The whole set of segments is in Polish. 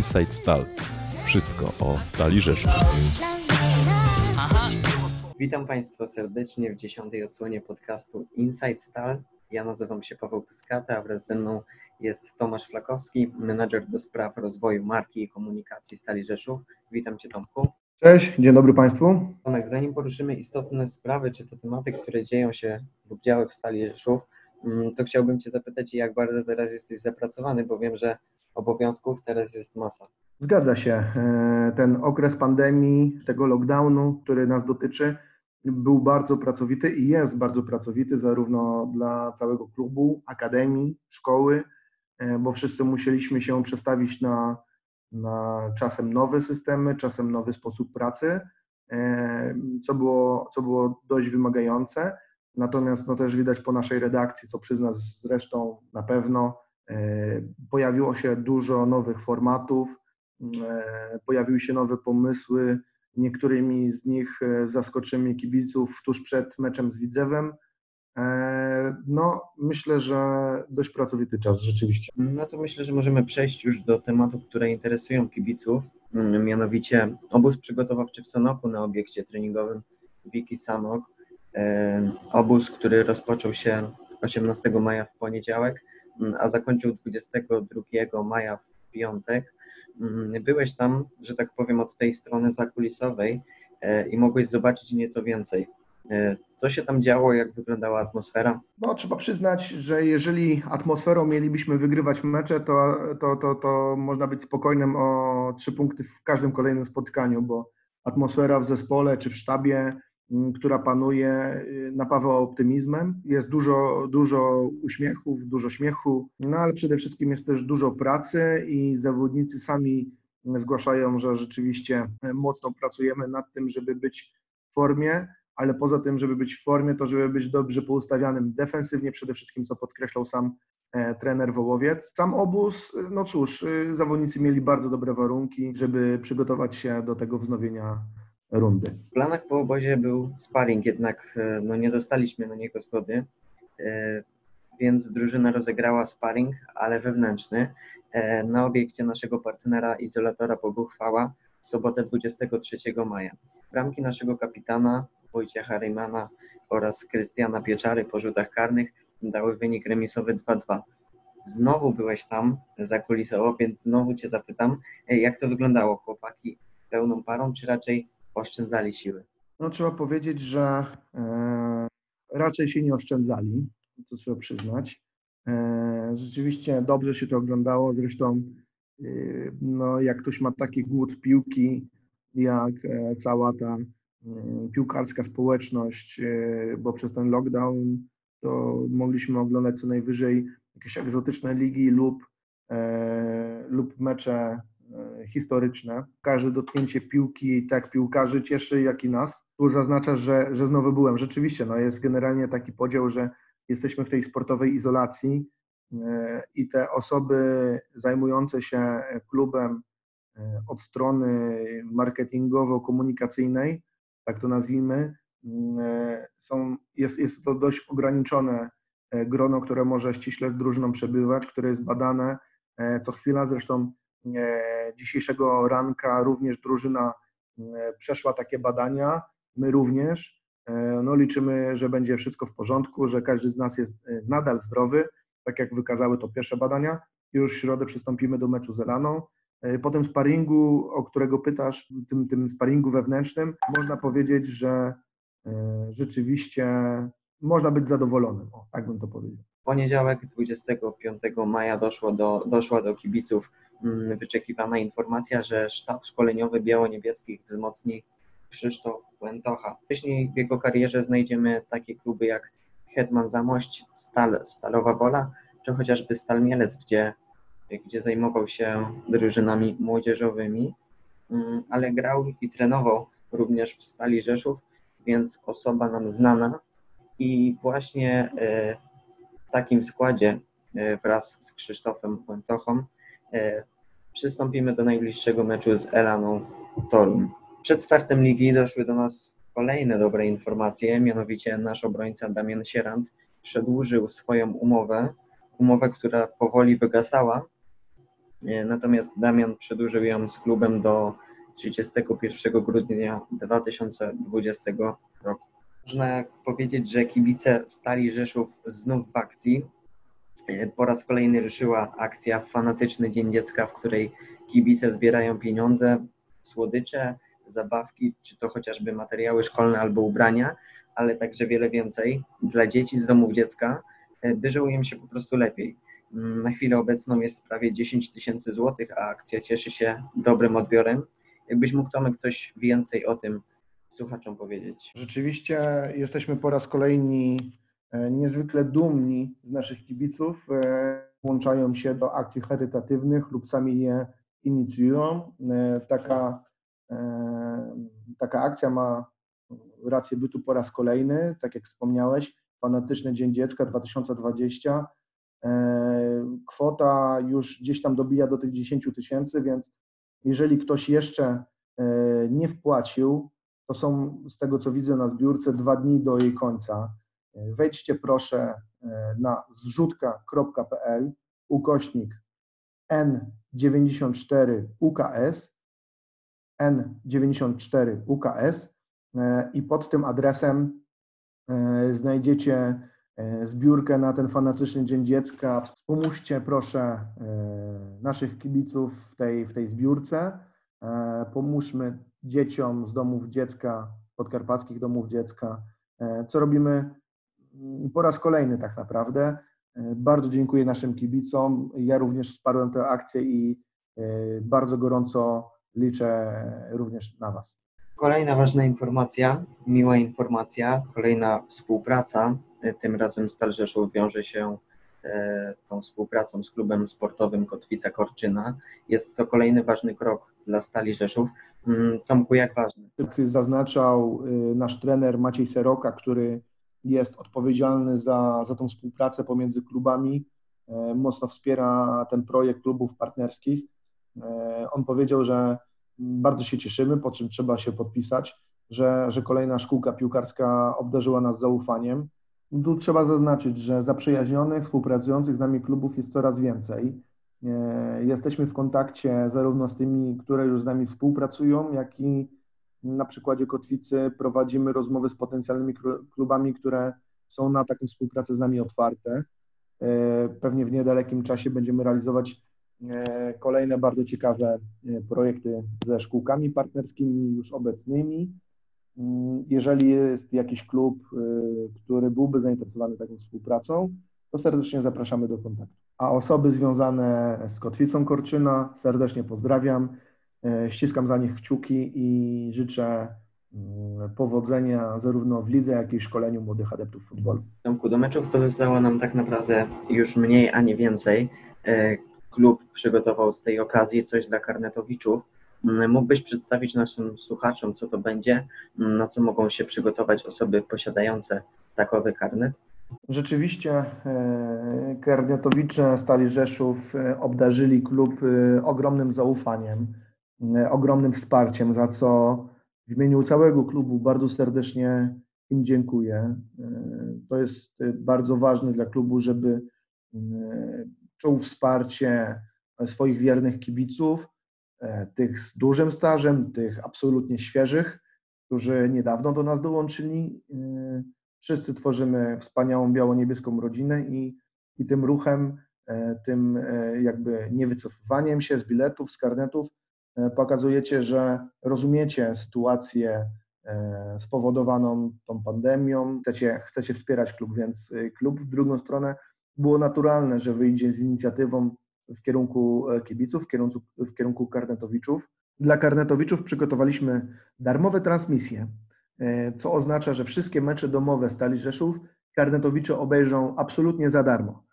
Inside Stal. Wszystko o Stali Rzeszów. Witam Państwa serdecznie w dziesiątej odsłonie podcastu Inside Stal. Ja nazywam się Paweł Pyskata, a wraz ze mną jest Tomasz Flakowski, menadżer do spraw rozwoju marki i komunikacji Stali Rzeszów. Witam Cię Tomku. Cześć, dzień dobry Państwu. Tomek, zanim poruszymy istotne sprawy, czy to tematy, które dzieją się lub działy w Stali Rzeszów, to chciałbym Cię zapytać, jak bardzo teraz jesteś zapracowany, bo wiem, że obowiązków teraz jest masa. Zgadza się. E, Ten okres pandemii, tego lockdownu, który nas dotyczy, był bardzo pracowity i jest bardzo pracowity zarówno dla całego klubu, akademii, szkoły, e, bo wszyscy musieliśmy się przestawić na, na czasem nowe systemy, czasem nowy sposób pracy, e, co było, co było dość wymagające. Natomiast no też widać po naszej redakcji, co przyzna zresztą na pewno, e, pojawiło się dużo nowych formatów, e, pojawiły się nowe pomysły. Niektórymi z nich e, zaskoczymy kibiców tuż przed meczem z Widzewem. No, myślę, że dość pracowity czas rzeczywiście. No to myślę, że możemy przejść już do tematów, które interesują kibiców, mianowicie obóz przygotowawczy w Sanoku na obiekcie treningowym Wiki Sanok. Obóz, który rozpoczął się 18 maja w poniedziałek, mm, a zakończył 22 maja w piątek. Mm, Byłeś tam, że tak powiem, od tej strony zakulisowej e, i mogłeś zobaczyć nieco więcej. E, Co się tam działo, jak wyglądała atmosfera? No, trzeba przyznać, że jeżeli atmosferą mielibyśmy wygrywać mecze, to, to, to, to można być spokojnym o trzy punkty w każdym kolejnym spotkaniu, bo atmosfera w zespole czy w sztabie, która panuje, y, napawa optymizmem. Jest dużo, dużo uśmiechów, dużo śmiechu, no ale przede wszystkim jest też dużo pracy i zawodnicy sami zgłaszają, że rzeczywiście mocno pracujemy nad tym, żeby być w formie ale poza tym, żeby być w formie, to żeby być dobrze poustawianym defensywnie przede wszystkim, co podkreślał sam e, trener Wołowiec. Sam obóz, e, no cóż, e, zawodnicy mieli bardzo dobre warunki, żeby przygotować się do tego wznowienia rundy. W planach po obozie był sparring, jednak e, no, nie dostaliśmy na niego zgody, e, więc drużyna rozegrała sparring, ale wewnętrzny, e, na obiekcie naszego partnera izolatora Poguchwała w sobotę 23 maja. Bramki naszego kapitana Wojciecha Rejmana oraz Krystiana Pieczary po rzutach karnych dały wynik remisowy 2-2. Znowu byłeś tam zakulisowo, więc znowu Cię zapytam, jak to wyglądało? Chłopaki pełną parą, czy raczej oszczędzali siły? No trzeba powiedzieć, że e, raczej się nie oszczędzali, to trzeba przyznać. E, rzeczywiście dobrze się to oglądało, zresztą e, no, jak ktoś ma taki głód piłki, jak e, cała ta e, piłkarska społeczność, e, bo przez ten lockdown to mogliśmy oglądać co najwyżej jakieś egzotyczne ligi lub, lub mecze historyczne. Każde dotknięcie piłki, tak piłkarzy cieszy, jak i nas. Tu zaznacza, że, że znowu byłem. Rzeczywiście, no jest generalnie taki podział, że jesteśmy w tej sportowej izolacji e, i te osoby zajmujące się klubem e, od strony marketingowo-komunikacyjnej, tak to nazwijmy, e, są, jest, jest to dość ograniczone grono, które może ściśle z drużyną przebywać, które jest badane co chwila. Zresztą dzisiejszego ranka również drużyna e, przeszła takie badania, my również. E, No, liczymy, że będzie wszystko w porządku, że każdy z nas jest e, nadal zdrowy, tak jak wykazały to pierwsze badania. Już w środę przystąpimy do meczu z Elaną. E, Po tym sparingu, o którego pytasz, tym, tym sparingu wewnętrznym, można powiedzieć, że e, rzeczywiście można być zadowolonym. O, tak bym to powiedział. Poniedziałek 25 maja doszło do, doszła do kibiców mm, wyczekiwana informacja, że sztab szkoleniowy biało-niebieskich wzmocni Krzysztof Łętocha. Wcześniej w jego karierze znajdziemy takie kluby jak Hetman Zamość, Stal, Stalowa Wola, czy chociażby Stal Mielec, gdzie, gdzie zajmował się drużynami młodzieżowymi, Mm, ale grał i trenował również w Stali Rzeszów, więc osoba nam znana i właśnie e, w takim składzie e, wraz z Krzysztofem Łętochą e, przystąpimy do najbliższego meczu z Elaną Toruń. Przed startem ligi doszły do nas kolejne dobre informacje, mianowicie nasz obrońca Damian Sierant przedłużył swoją umowę, umowę, która powoli wygasała, E, Natomiast Damian przedłużył ją z klubem do 31 grudnia 2020 roku. Można powiedzieć, że kibice Stali Rzeszów znów w akcji. E, Po raz kolejny ruszyła akcja Fanatyczny Dzień Dziecka, w której kibice zbierają pieniądze, słodycze, zabawki, czy to chociażby materiały szkolne albo ubrania, ale także wiele więcej dla dzieci z domów dziecka, e, by żyło im się po prostu lepiej. Mm, Na chwilę obecną jest prawie 10 tysięcy złotych, a akcja cieszy się dobrym odbiorem. Jakbyś mógł Tomek coś więcej o tym słuchaczom powiedzieć? Rzeczywiście jesteśmy po raz kolejny e, niezwykle dumni z naszych kibiców. e, Włączają się do akcji charytatywnych lub sami je inicjują. E, Taka, taka akcja ma rację bytu po raz kolejny, tak jak wspomniałeś, Fanatyczny Dzień Dziecka 2020. E, Kwota już gdzieś tam dobija do tych 10 tysięcy, więc jeżeli ktoś jeszcze nie wpłacił, to są z tego co widzę na zbiórce dwa dni do jej końca. E, Wejdźcie proszę e, na zrzutka.pl ukośnik N94 UKS N94 UKS i pod tym adresem e, znajdziecie zbiórkę na ten fanatyczny Dzień Dziecka. Wspomóżcie proszę naszych kibiców w tej, w tej zbiórce. E, Pomóżmy dzieciom z domów dziecka, podkarpackich domów dziecka, e, co robimy po raz kolejny tak naprawdę. E, Bardzo dziękuję naszym kibicom. Ja również wsparłem tę akcję i bardzo gorąco liczę również na Was. Kolejna ważna informacja, miła informacja, kolejna współpraca. Tym razem Stal Rzeszów wiąże się tą współpracą z klubem sportowym Kotwica Korczyna. Jest to kolejny ważny krok dla Stali Rzeszów. Mm, Tomku, jak ważny? Zaznaczał y, nasz trener Maciej Seroka, który jest odpowiedzialny za, za tą współpracę pomiędzy klubami, e, mocno wspiera ten projekt klubów partnerskich. E, On powiedział, że bardzo się cieszymy, po czym trzeba się podpisać, że, że kolejna szkółka piłkarska obdarzyła nas zaufaniem. Tu trzeba zaznaczyć, że zaprzyjaźnionych, współpracujących z nami klubów jest coraz więcej. E, Jesteśmy w kontakcie zarówno z tymi, które już z nami współpracują, jak i na przykładzie Kotwicy prowadzimy rozmowy z potencjalnymi klubami, które są na taką współpracę z nami otwarte. E, Pewnie w niedalekim czasie będziemy realizować e, kolejne bardzo ciekawe projekty ze szkółkami partnerskimi już obecnymi. Jeżeli jest jakiś klub, e, który byłby zainteresowany taką współpracą, to serdecznie zapraszamy do kontaktu. A osoby związane z Kotwicą Korczyna serdecznie pozdrawiam. E, Ściskam za nich kciuki i życzę mm, powodzenia zarówno w lidze, jak i w szkoleniu młodych adeptów futbolu. Tomku, do meczów pozostało nam tak naprawdę już mniej, a nie więcej. Klub przygotował z tej okazji coś dla karnetowiczów. Mógłbyś przedstawić naszym słuchaczom, co to będzie, na co mogą się przygotować osoby posiadające takowy karnet? Rzeczywiście e, Karnetowicze Stali Rzeszów e, obdarzyli klub e, ogromnym zaufaniem, ogromnym wsparciem, za co w imieniu całego klubu bardzo serdecznie im dziękuję. To jest bardzo ważne dla klubu, żeby czuł wsparcie swoich wiernych kibiców, tych z dużym stażem, tych absolutnie świeżych, którzy niedawno do nas dołączyli. E, Wszyscy tworzymy wspaniałą biało-niebieską rodzinę i, i tym ruchem, e, tym e, jakby niewycofywaniem się z biletów, z karnetów e, pokazujecie, że rozumiecie sytuację e, spowodowaną tą pandemią, chcecie, chcecie wspierać klub, więc e, klub w drugą stronę było naturalne, że wyjdzie z inicjatywą w kierunku e, kibiców, w kierunku, w kierunku karnetowiczów. Dla karnetowiczów przygotowaliśmy darmowe transmisje, e, co oznacza, że wszystkie mecze domowe Stali Rzeszów karnetowicze obejrzą absolutnie za darmo.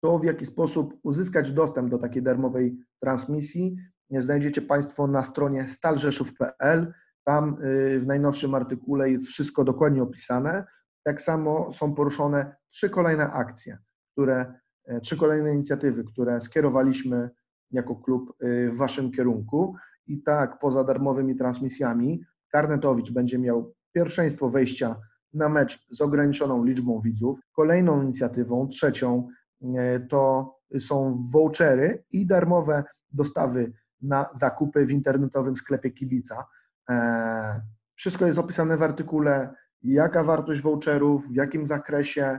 To, w jaki sposób uzyskać dostęp do takiej darmowej transmisji, e, znajdziecie Państwo na stronie stalrzeszów.pl. Tam y, w najnowszym artykule jest wszystko dokładnie opisane. Tak samo są poruszone trzy kolejne akcje, które, e, trzy kolejne inicjatywy, które skierowaliśmy jako klub y, w Waszym kierunku. I tak, poza darmowymi transmisjami, Karnetowicz będzie miał pierwszeństwo wejścia na mecz z ograniczoną liczbą widzów. Kolejną inicjatywą, trzecią, e, to są vouchery i darmowe dostawy na zakupy w internetowym sklepie Kibica. E, Wszystko jest opisane w artykule, jaka wartość voucherów, w jakim zakresie,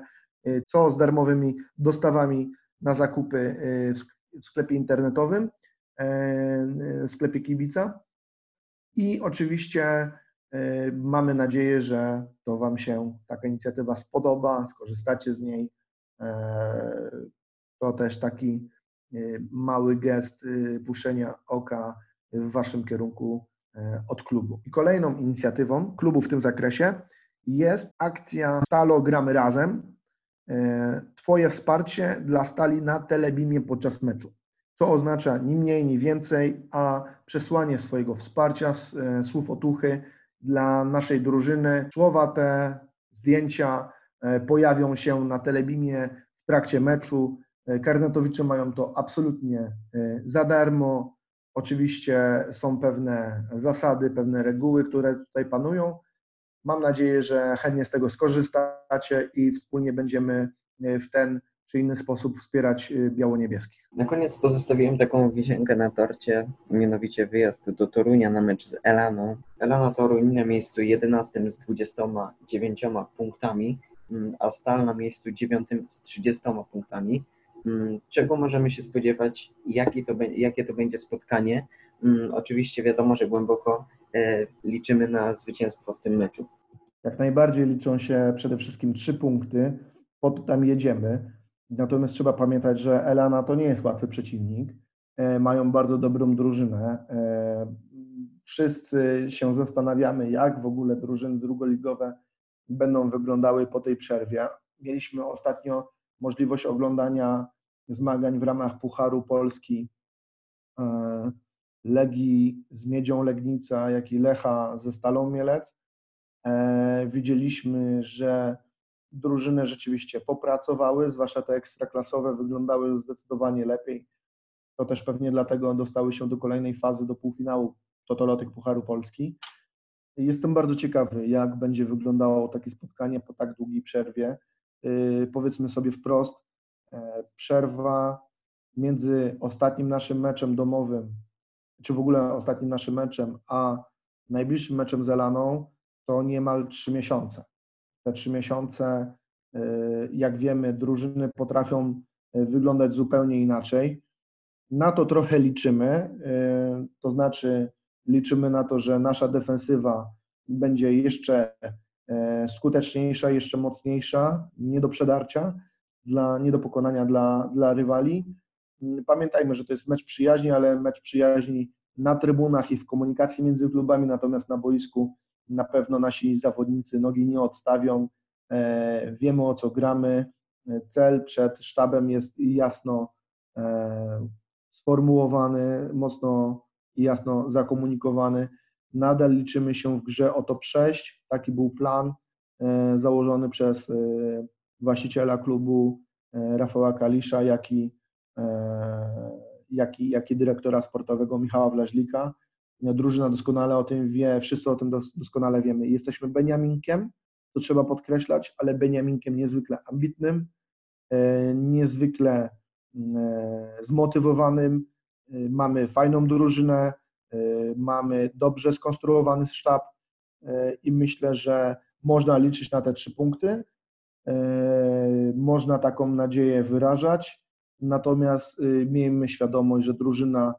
co z darmowymi dostawami na zakupy y, w sk- w sklepie internetowym, e, w sklepie Kibica. I oczywiście y, mamy nadzieję, że to Wam się taka inicjatywa spodoba, skorzystacie z niej. E, To też taki y, mały gest y, puszczenia oka w Waszym kierunku e, od klubu. I kolejną inicjatywą klubu w tym zakresie jest akcja Stalo Gramy Razem. E, Twoje wsparcie dla Stali na Telebimie podczas meczu. Co oznacza ni mniej, ni więcej, a przesłanie swojego wsparcia, e, słów otuchy dla naszej drużyny. Słowa te, zdjęcia e, pojawią się na Telebimie w trakcie meczu. Karnetowicze mają to absolutnie za darmo. Oczywiście są pewne zasady, pewne reguły, które tutaj panują. Mam nadzieję, że chętnie z tego skorzystacie i wspólnie będziemy e, w ten czy inny sposób wspierać e, biało-niebieskich. Na koniec pozostawiłem taką wisienkę na torcie, mianowicie wyjazd do Torunia na mecz z Elaną. Elana Toruń na miejscu 11 z 29 punktami, mm, a Stal na miejscu 9 z 30 punktami. Mm, Czego możemy się spodziewać? Jakie to, jakie to będzie spotkanie? Mm, Oczywiście wiadomo, że głęboko e, liczymy na zwycięstwo w tym meczu. Jak najbardziej liczą się przede wszystkim trzy punkty, po to tam jedziemy. Natomiast trzeba pamiętać, że Elana to nie jest łatwy przeciwnik. E, Mają bardzo dobrą drużynę. E, Wszyscy się zastanawiamy, jak w ogóle drużyny drugoligowe będą wyglądały po tej przerwie. Mieliśmy ostatnio możliwość oglądania zmagań w ramach Pucharu Polski e, Legii z Miedzią Legnica, jak i Lecha ze Stalą Mielec. E, Widzieliśmy, że drużyny rzeczywiście popracowały, zwłaszcza te ekstraklasowe wyglądały zdecydowanie lepiej. To też pewnie dlatego dostały się do kolejnej fazy, do półfinału Totolotek Pucharu Polski. Jestem bardzo ciekawy, jak będzie wyglądało takie spotkanie po tak długiej przerwie. Yy, Powiedzmy sobie wprost, e, przerwa między ostatnim naszym meczem domowym, czy w ogóle ostatnim naszym meczem, a najbliższym meczem z Elaną, to niemal trzy miesiące. Te trzy miesiące, y, jak wiemy, drużyny potrafią y, wyglądać zupełnie inaczej. Na to trochę liczymy, y, to znaczy liczymy na to, że nasza defensywa będzie jeszcze skuteczniejsza, jeszcze mocniejsza, nie do przedarcia, dla, nie do pokonania dla, dla rywali. Pamiętajmy, że to jest mecz przyjaźni, ale mecz przyjaźni na trybunach i w komunikacji między klubami, natomiast na boisku na pewno nasi zawodnicy nogi nie odstawią. E, Wiemy o co gramy. E, Cel przed sztabem jest jasno e, sformułowany, mocno i jasno zakomunikowany. Nadal liczymy się w grze o to przejść. Taki był plan założony przez właściciela klubu Rafała Kalisza, jak i, jak i, jak i dyrektora sportowego Michała Wlaźlika. Drużyna doskonale o tym wie, wszyscy o tym dos- doskonale wiemy. Jesteśmy Beniaminkiem, to trzeba podkreślać, ale Beniaminkiem niezwykle ambitnym, e, niezwykle e, zmotywowanym. E, Mamy fajną drużynę, e, mamy dobrze skonstruowany sztab e, i myślę, że można liczyć na te trzy punkty. E, Można taką nadzieję wyrażać, natomiast e, miejmy świadomość, że drużyna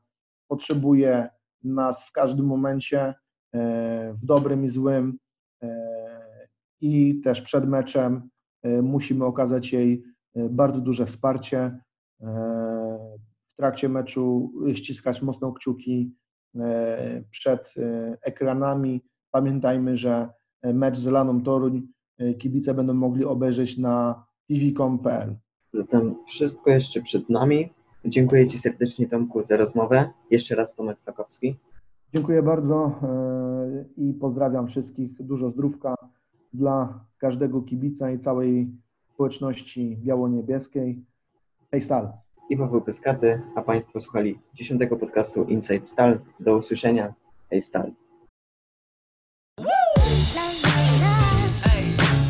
potrzebuje nas w każdym momencie, e, w dobrym i złym. e, I też przed meczem e, musimy okazać jej bardzo duże wsparcie. W trakcie meczu ściskać mocno kciuki przed ekranami. Pamiętajmy, że mecz z Laną Toruń kibice będą mogli obejrzeć na tv.com.pl. Zatem wszystko jeszcze przed nami. Dziękuję Ci serdecznie Tomku za rozmowę. Jeszcze raz Tomek Pakowski. Dziękuję bardzo e, i pozdrawiam wszystkich. Dużo zdrówka dla każdego kibica i całej społeczności biało-niebieskiej. Hej Stal! i Paweł Pyskaty, a Państwo słuchali 10 podcastu Inside Stal. Do usłyszenia. Hej Stal.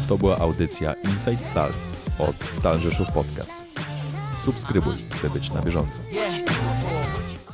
To była audycja Inside Stal od Stal Rzeszów Podcast. By być na bieżąco. Yeah.